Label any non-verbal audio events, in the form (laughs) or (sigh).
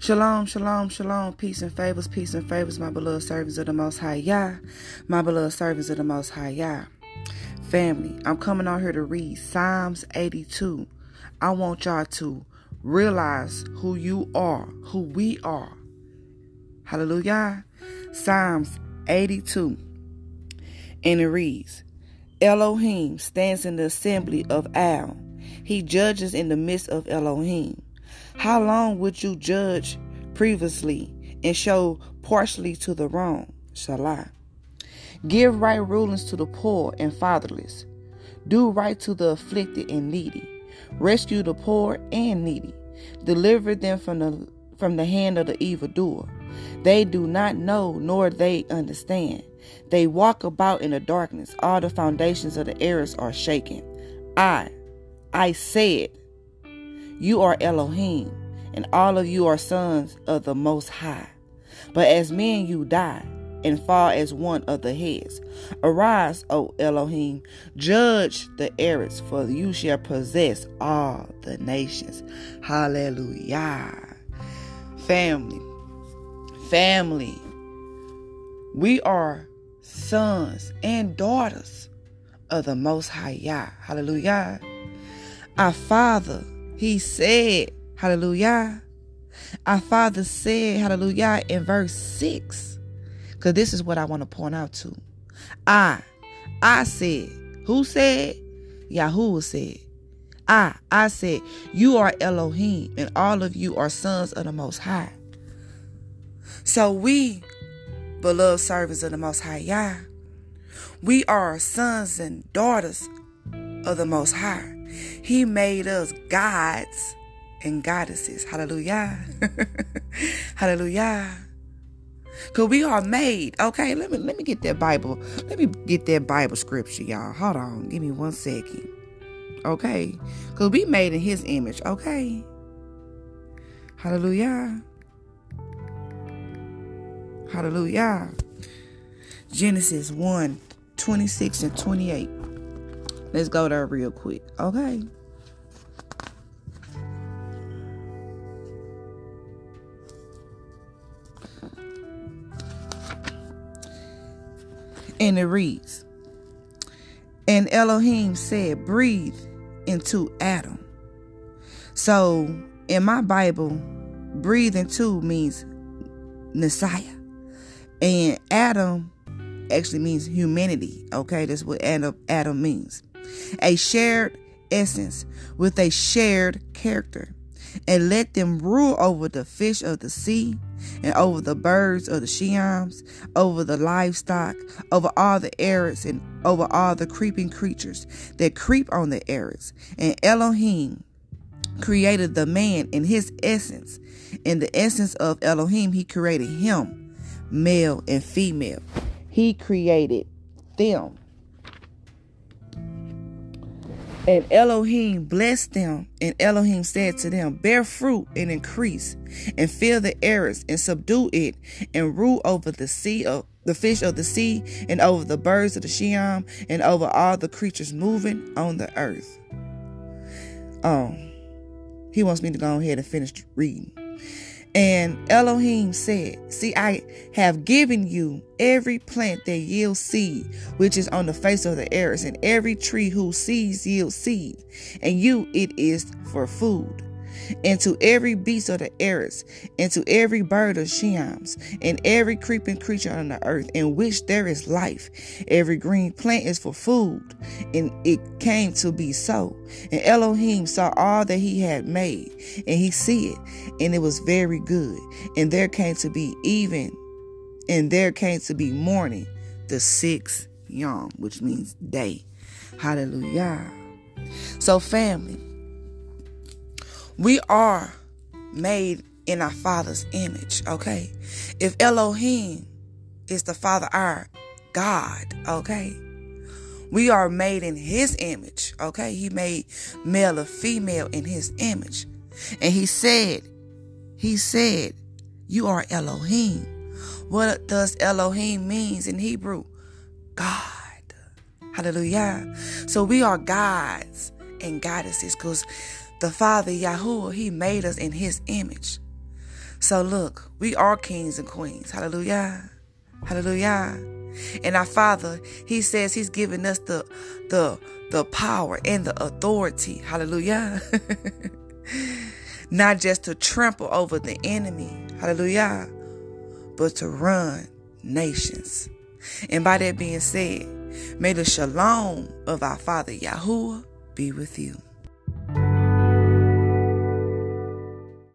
Shalom, shalom, shalom, peace and favors, peace and favors, my beloved servants of the Most High Yah, my beloved servants of the Most High Yah. Family, I'm coming out here to read Psalms 82. I want y'all to realize who you are, who we are. Hallelujah. Psalms 82. And it reads Elohim stands in the assembly of Al. He judges in the midst of Elohim. How long would you judge previously and show partially to the wrong? Salah. Give right rulings to the poor and fatherless. Do right to the afflicted and needy. Rescue the poor and needy. Deliver them from the from the hand of the evildoer. They do not know nor they understand. They walk about in the darkness. All the foundations of the earth are shaken. I, I said, you are Elohim, and all of you are sons of the Most High. But as men you die and fall as one of the heads. Arise, O Elohim, judge the Eretz, for you shall possess all the nations. Hallelujah. Family, family, we are sons and daughters of the Most High Yah. Hallelujah. Our Father he said, Hallelujah. Our Father said, Hallelujah, in verse 6. Because this is what I want to point out to. I, I said, who said? Yahuwah said. I, I said, you are Elohim, and all of you are sons of the Most High. So we, beloved servants of the Most High Yah, we are sons and daughters of the Most High. He made us gods and goddesses. Hallelujah. (laughs) Hallelujah. Cause we are made. Okay, let me let me get that Bible. Let me get that Bible scripture, y'all. Hold on. Give me one second. Okay. Cause we made in his image. Okay. Hallelujah. Hallelujah. Genesis 1, 26 and 28. Let's go there real quick, okay? And it reads And Elohim said, Breathe into Adam. So in my Bible, breathe into means Messiah. And Adam actually means humanity. Okay, that's what Adam, Adam means a shared essence with a shared character, and let them rule over the fish of the sea, and over the birds of the Sheams, over the livestock, over all the Eretz, and over all the creeping creatures that creep on the Eretz. And Elohim created the man in his essence. In the essence of Elohim, he created him, male and female. He created them. And Elohim blessed them, and Elohim said to them, Bear fruit and increase, and fill the earth, and subdue it, and rule over the sea of the fish of the sea, and over the birds of the Sheam, and over all the creatures moving on the earth. Um, he wants me to go ahead and finish reading. And Elohim said, See, I have given you every plant that yields seed, which is on the face of the earth, and every tree whose seeds yield seed, and you it is for food and to every beast of the earth, and to every bird of Sheams, and every creeping creature on the earth, in which there is life. Every green plant is for food, and it came to be so. And Elohim saw all that he had made, and he see it, and it was very good. And there came to be even, and there came to be morning, the sixth yom, which means day. Hallelujah. So, family, we are made in our Father's image, okay? If Elohim is the Father, our God, okay? We are made in His image, okay? He made male or female in His image. And He said, He said, You are Elohim. What does Elohim means in Hebrew? God. Hallelujah. So we are gods and goddesses because the Father Yahuwah, He made us in His image. So look, we are kings and queens. Hallelujah. Hallelujah. And our Father, He says He's given us the the the power and the authority. Hallelujah. (laughs) Not just to trample over the enemy. Hallelujah. But to run nations. And by that being said, may the shalom of our Father Yahuwah be with you.